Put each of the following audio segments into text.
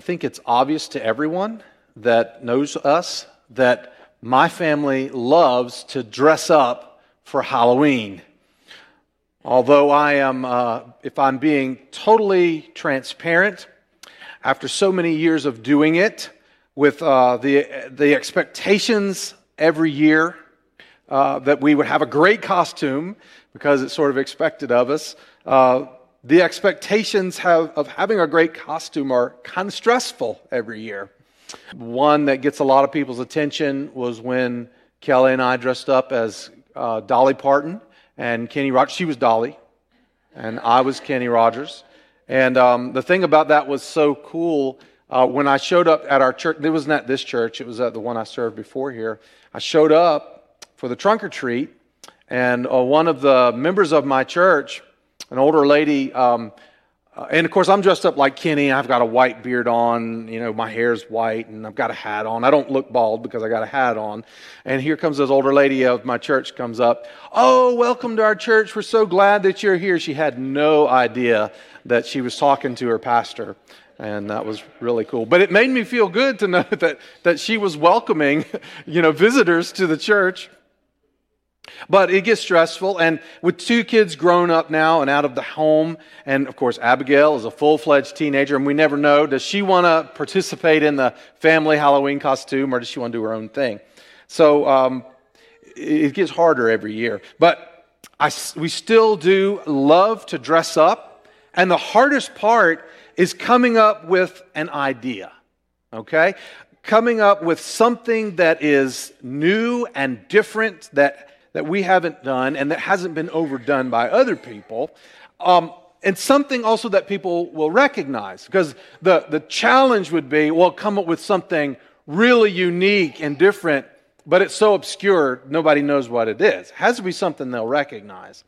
I think it's obvious to everyone that knows us that my family loves to dress up for Halloween. Although I am, uh, if I'm being totally transparent, after so many years of doing it, with uh, the, the expectations every year uh, that we would have a great costume because it's sort of expected of us. The expectations have, of having a great costume are kind of stressful every year. One that gets a lot of people's attention was when Kelly and I dressed up as uh, Dolly Parton and Kenny Rogers. She was Dolly, and I was Kenny Rogers. And um, the thing about that was so cool. Uh, when I showed up at our church, it wasn't at this church, it was at the one I served before here. I showed up for the trunk or treat, and uh, one of the members of my church, an older lady, um, uh, and of course, I'm dressed up like Kenny. I've got a white beard on. You know, my hair's white, and I've got a hat on. I don't look bald because I got a hat on. And here comes this older lady of my church comes up. Oh, welcome to our church. We're so glad that you're here. She had no idea that she was talking to her pastor. And that was really cool. But it made me feel good to know that, that she was welcoming, you know, visitors to the church. But it gets stressful, and with two kids grown up now and out of the home, and of course, Abigail is a full fledged teenager, and we never know does she want to participate in the family Halloween costume or does she want to do her own thing? So um, it gets harder every year. But I, we still do love to dress up, and the hardest part is coming up with an idea, okay? Coming up with something that is new and different that that we haven't done and that hasn't been overdone by other people. Um, and something also that people will recognize because the, the challenge would be well, come up with something really unique and different, but it's so obscure, nobody knows what it is. It has to be something they'll recognize.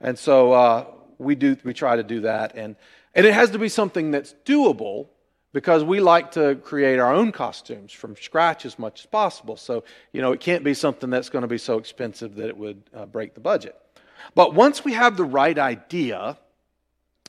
And so uh, we, do, we try to do that. And, and it has to be something that's doable because we like to create our own costumes from scratch as much as possible. So, you know, it can't be something that's going to be so expensive that it would uh, break the budget. But once we have the right idea,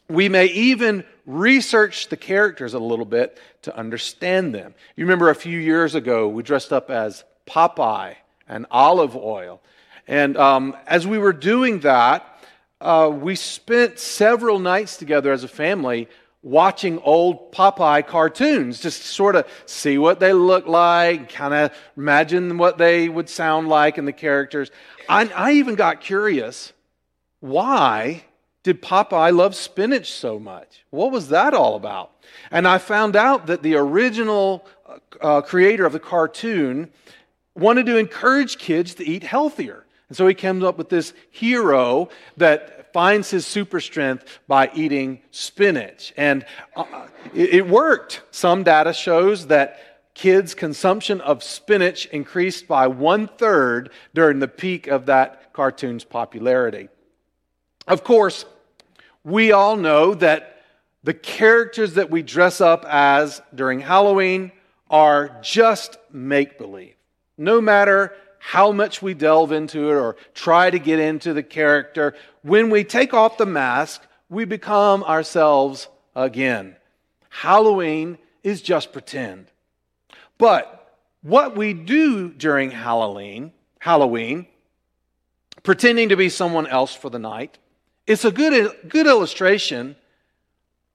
we may even research the characters a little bit to understand them. You remember a few years ago, we dressed up as Popeye and Olive Oyl. And um, as we were doing that, uh, we spent several nights together as a family watching old Popeye cartoons, just sort of see what they look like, kind of imagine what they would sound like and the characters. I, I even got curious why did Popeye love spinach so much? What was that all about? And I found out that the original uh, creator of the cartoon wanted to encourage kids to eat healthier. And so he comes up with this hero that finds his super strength by eating spinach. And uh, it, it worked. Some data shows that kids' consumption of spinach increased by one third during the peak of that cartoon's popularity. Of course, we all know that the characters that we dress up as during Halloween are just make believe. No matter how much we delve into it or try to get into the character, when we take off the mask, we become ourselves again. Halloween is just pretend. But what we do during Halloween, Halloween, pretending to be someone else for the night, it's a good, good illustration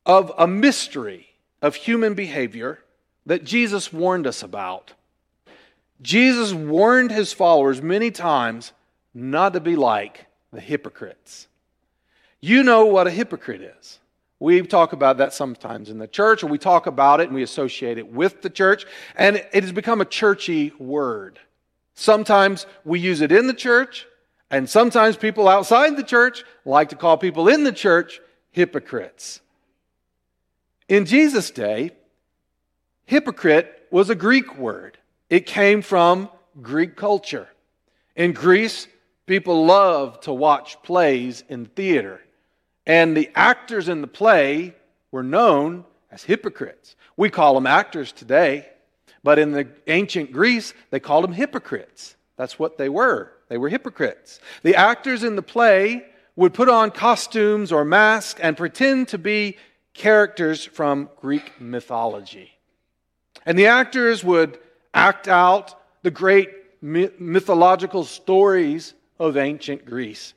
of a mystery of human behavior that Jesus warned us about. Jesus warned his followers many times not to be like the hypocrites. You know what a hypocrite is. We talk about that sometimes in the church, or we talk about it and we associate it with the church, and it has become a churchy word. Sometimes we use it in the church, and sometimes people outside the church like to call people in the church hypocrites. In Jesus' day, hypocrite was a Greek word. It came from Greek culture. In Greece, people loved to watch plays in theater, and the actors in the play were known as hypocrites. We call them actors today, but in the ancient Greece, they called them hypocrites. That's what they were. They were hypocrites. The actors in the play would put on costumes or masks and pretend to be characters from Greek mythology. And the actors would act out the great mythological stories of ancient Greece.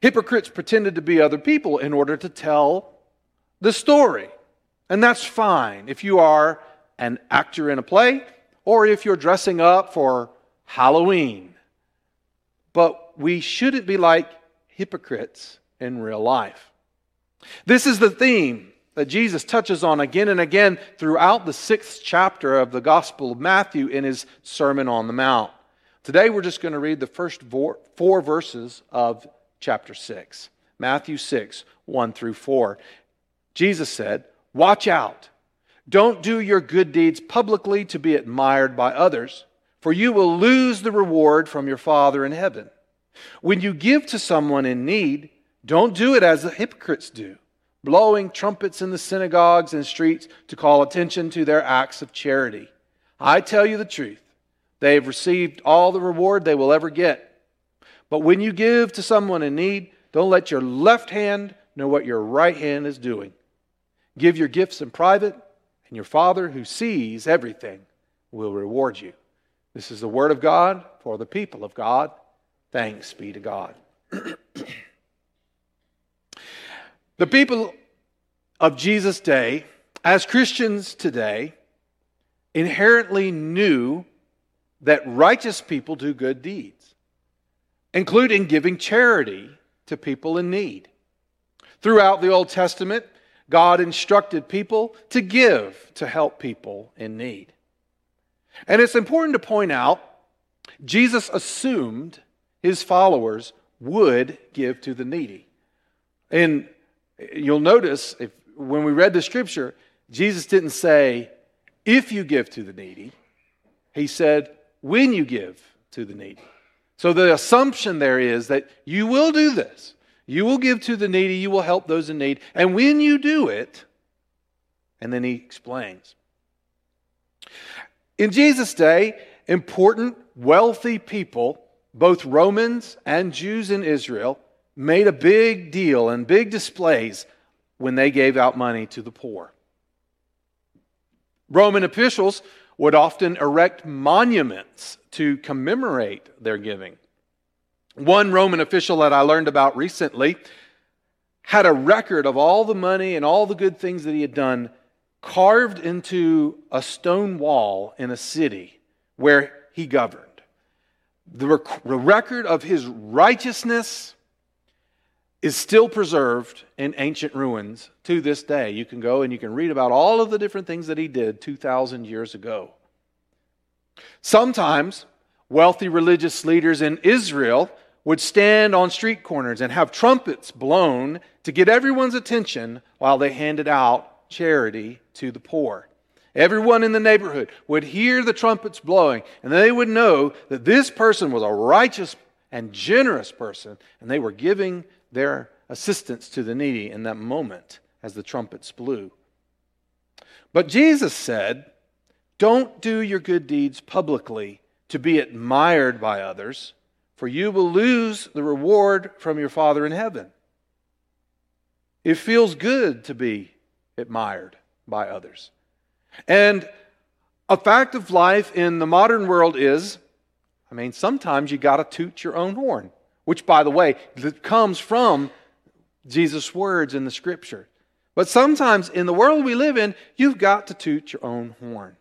Hypocrites pretended to be other people in order to tell the story. And that's fine if you are an actor in a play or if you're dressing up for Halloween. But we shouldn't be like hypocrites in real life. This is the theme that Jesus touches on again and again throughout the sixth chapter of the Gospel of Matthew in his Sermon on the Mount. Today we're just going to read the first four verses of chapter 6. Matthew 6, 1 through 4. Jesus said, Watch out. Don't do your good deeds publicly to be admired by others, for you will lose the reward from your Father in heaven. When you give to someone in need, don't do it as the hypocrites do, blowing trumpets in the synagogues and streets to call attention to their acts of charity. I tell you the truth, they have received all the reward they will ever get. But when you give to someone in need, don't let your left hand know what your right hand is doing. Give your gifts in private, and your Father who sees everything will reward you. This is the word of God for the people of God. Thanks be to God. the people of Jesus' day, as Christians today, inherently knew that righteous people do good deeds, including giving charity to people in need. Throughout the Old Testament, God instructed people to give to help people in need. And it's important to point out, Jesus assumed his followers would give to the needy. And you'll notice if, when we read the scripture, Jesus didn't say, if you give to the needy, he said, when you give to the needy. So the assumption there is that you will do this. You will give to the needy, you will help those in need. And when you do it, and then he explains. In Jesus' day, important, wealthy people, both Romans and Jews in Israel, made a big deal and big displays when they gave out money to the poor. Roman officials would often erect monuments to commemorate their giving. One Roman official that I learned about recently had a record of all the money and all the good things that he had done carved into a stone wall in a city where he governed. The, rec- the record of his righteousness is still preserved in ancient ruins to this day. You can go and you can read about all of the different things that he did 2,000 years ago. Sometimes wealthy religious leaders in Israel would stand on street corners and have trumpets blown to get everyone's attention while they handed out charity to the poor. Everyone in the neighborhood would hear the trumpets blowing, and they would know that this person was a righteous and generous person, and they were giving their assistance to the needy in that moment as the trumpets blew. But Jesus said, Don't do your good deeds publicly to be admired by others for you will lose the reward from your Father in heaven. It feels good to be admired by others. And a fact of life in the modern world is I mean, sometimes you got to toot your own horn, which, by the way, comes from Jesus' words in the scripture. But sometimes in the world we live in, you've got to toot your own horn.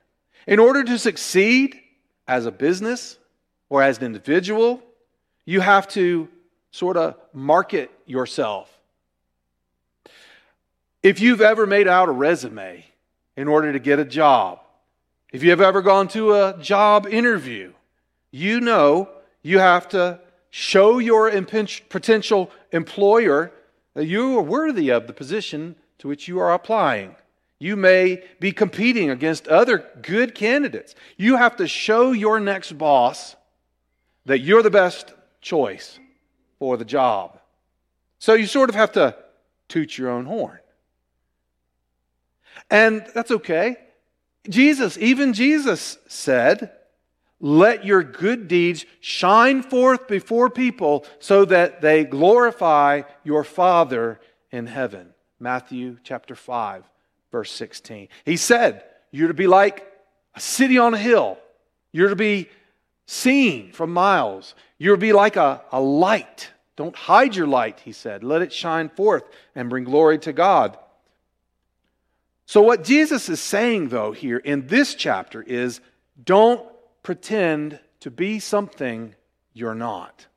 In order to succeed as a business or as an individual you have to sort of market yourself. If you've ever made out a resume in order to get a job, if you've ever gone to a job interview, you know you have to show your potential employer that you are worthy of the position to which you are applying. You may be competing against other good candidates. You have to show your next boss that you're the best choice for the job. So you sort of have to toot your own horn. And that's okay. Jesus, even Jesus said, Let your good deeds shine forth before people so that they glorify your Father in heaven. Matthew chapter 5, verse 16. He said, you're to be like a city on a hill. You're to be seen from miles. You're to be like a, a light. Don't hide your light, he said. Let it shine forth and bring glory to God. So, what Jesus is saying, though, here in this chapter is don't pretend to be something you're not.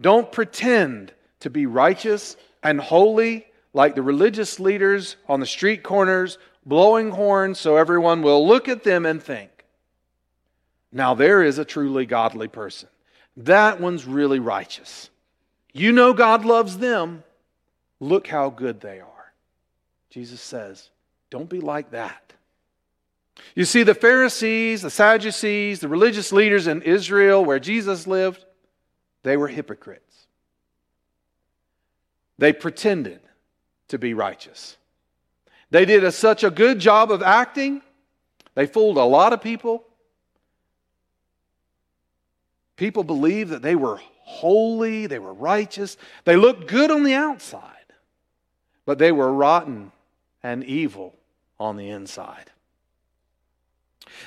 Don't pretend to be righteous and holy like the religious leaders on the street corners blowing horns so everyone will look at them and think, now there is a truly godly person. That one's really righteous. You know God loves them. Look how good they are. Jesus says, don't be like that. You see, the Pharisees, the Sadducees, the religious leaders in Israel where Jesus lived, they were hypocrites. They pretended to be righteous. They did a, such a good job of acting, they fooled a lot of people. People believed that they were holy, they were righteous, they looked good on the outside, but they were rotten and evil on the inside.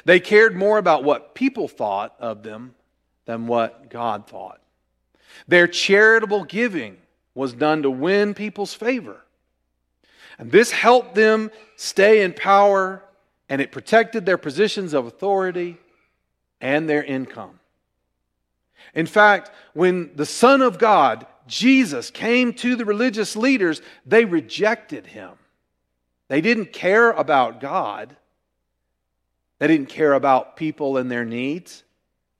They cared more about what people thought of them than what God thought. Their charitable giving was done to win people's favor. And this helped them stay in power, and it protected their positions of authority and their income. In fact, when the Son of God, Jesus, came to the religious leaders, they rejected him. They didn't care about God. They didn't care about people and their needs.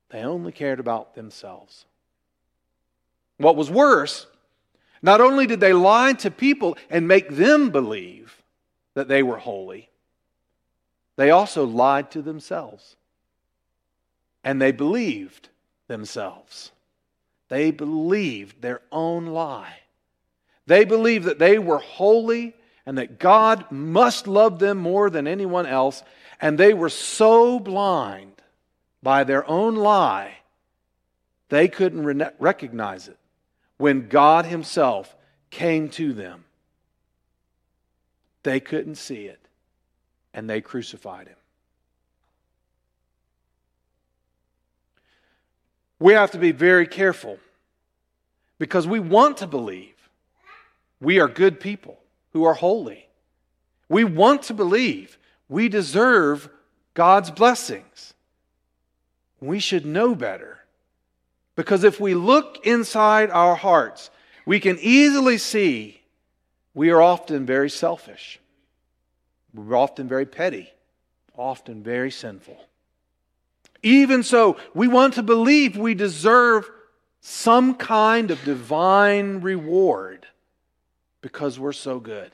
They only cared about themselves. What was worse, not only did they lie to people and make them believe that they were holy, they also lied to themselves. And they believed themselves. They believed their own lie. They believed that they were holy and that God must love them more than anyone else. And they were so blind by their own lie, they couldn't re- recognize it when God Himself came to them. They couldn't see it, and they crucified Him. We have to be very careful because we want to believe we are good people who are holy. We want to believe we deserve God's blessings. We should know better. Because if we look inside our hearts, we can easily see we are often very selfish. We're often very petty, often very sinful. Even so, we want to believe we deserve some kind of divine reward because we're so good.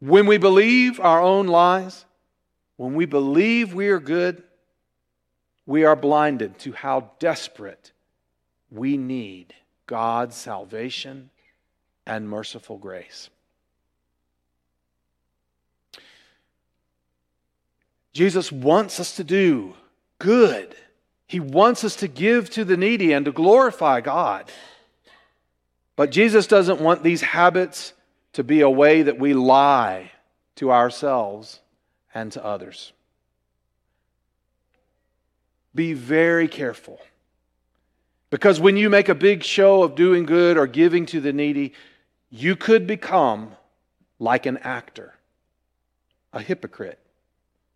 When we believe our own lies, when we believe we are good, we are blinded to how desperate we need God's salvation and merciful grace. Jesus wants us to do good. He wants us to give to the needy and to glorify God. But Jesus doesn't want these habits to be a way that we lie to ourselves and to others. Be very careful. Because when you make a big show of doing good or giving to the needy, you could become like an actor, a hypocrite,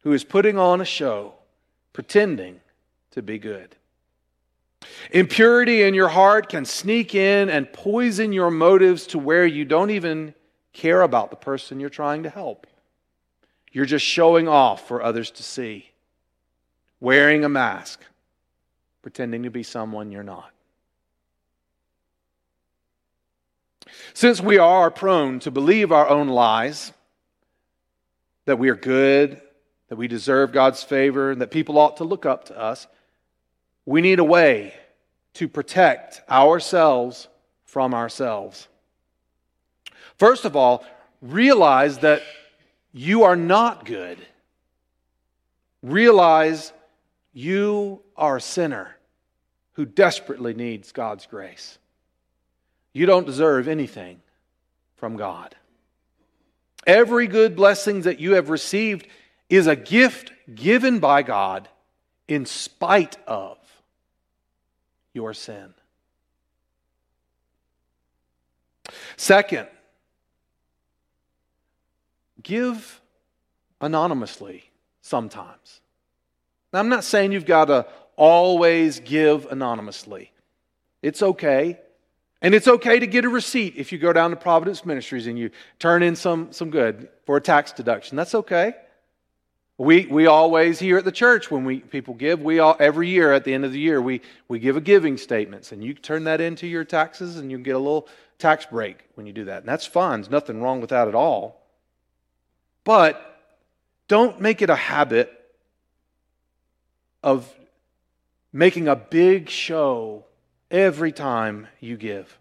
who is putting on a show, pretending to be good. Impurity in your heart can sneak in and poison your motives to where you don't even care about the person you're trying to help. You're just showing off for others to see, wearing a mask, pretending to be someone you're not. Since we are prone to believe our own lies, that we are good, that we deserve God's favor, and that people ought to look up to us, we need a way to protect ourselves from ourselves. First of all, realize that you are not good. Realize you are a sinner who desperately needs God's grace. You don't deserve anything from God. Every good blessing that you have received is a gift given by God in spite of your sin. Second, give anonymously sometimes. Now, I'm not saying you've got to always give anonymously. It's okay. And it's okay to get a receipt if you go down to Providence Ministries and you turn in some, some good for a tax deduction. That's okay. We, we always here at the church when we people give we all every year at the end of the year we, we give a giving statements. And you turn that into your taxes and you get a little tax break when you do that. And that's fine. There's nothing wrong with that at all. But don't make it a habit of making a big show every time you give.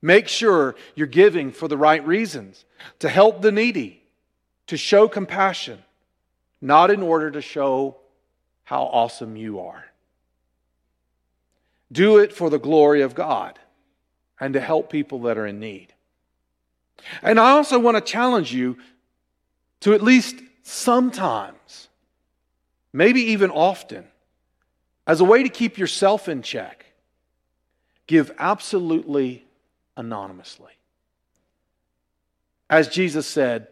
Make sure you're giving for the right reasons. To help the needy, to show compassion, not in order to show how awesome you are. Do it for the glory of God and to help people that are in need. And I also want to challenge you to at least sometimes, maybe even often, as a way to keep yourself in check, give absolutely anonymously. As Jesus said,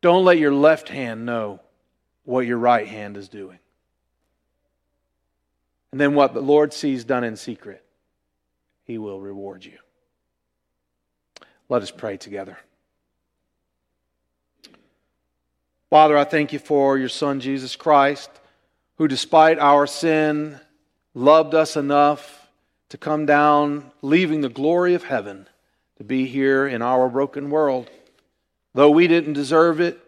don't let your left hand know what your right hand is doing. And then what the Lord sees done in secret, he will reward you. Let us pray together. Father, I thank you for your Son, Jesus Christ, who, despite our sin, loved us enough to come down, leaving the glory of heaven to be here in our broken world. Though we didn't deserve it,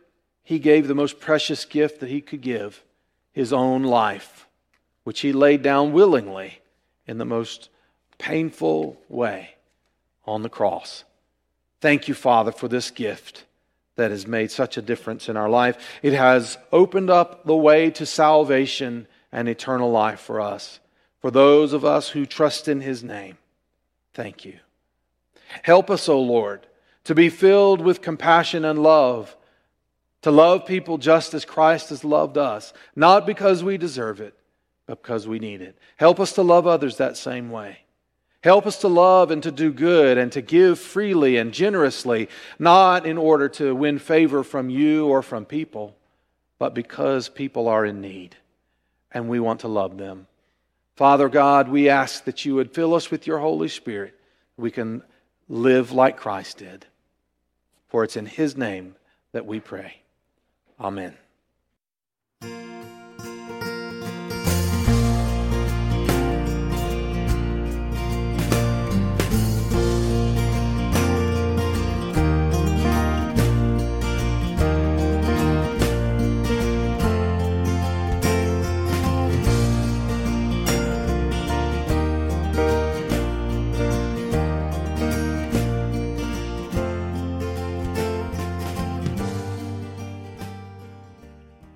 he gave the most precious gift that he could give his own life, which he laid down willingly in the most painful way on the cross. Thank you, Father, for this gift that has made such a difference in our life. It has opened up the way to salvation and eternal life for us, for those of us who trust in his name. Thank you. Help us, O Lord, to be filled with compassion and love to love people just as Christ has loved us, not because we deserve it, but because we need it. Help us to love others that same way. Help us to love and to do good and to give freely and generously, not in order to win favor from you or from people, but because people are in need and we want to love them. Father God, we ask that you would fill us with your Holy Spirit. We can live like Christ did. For it's in his name that we pray. Amen.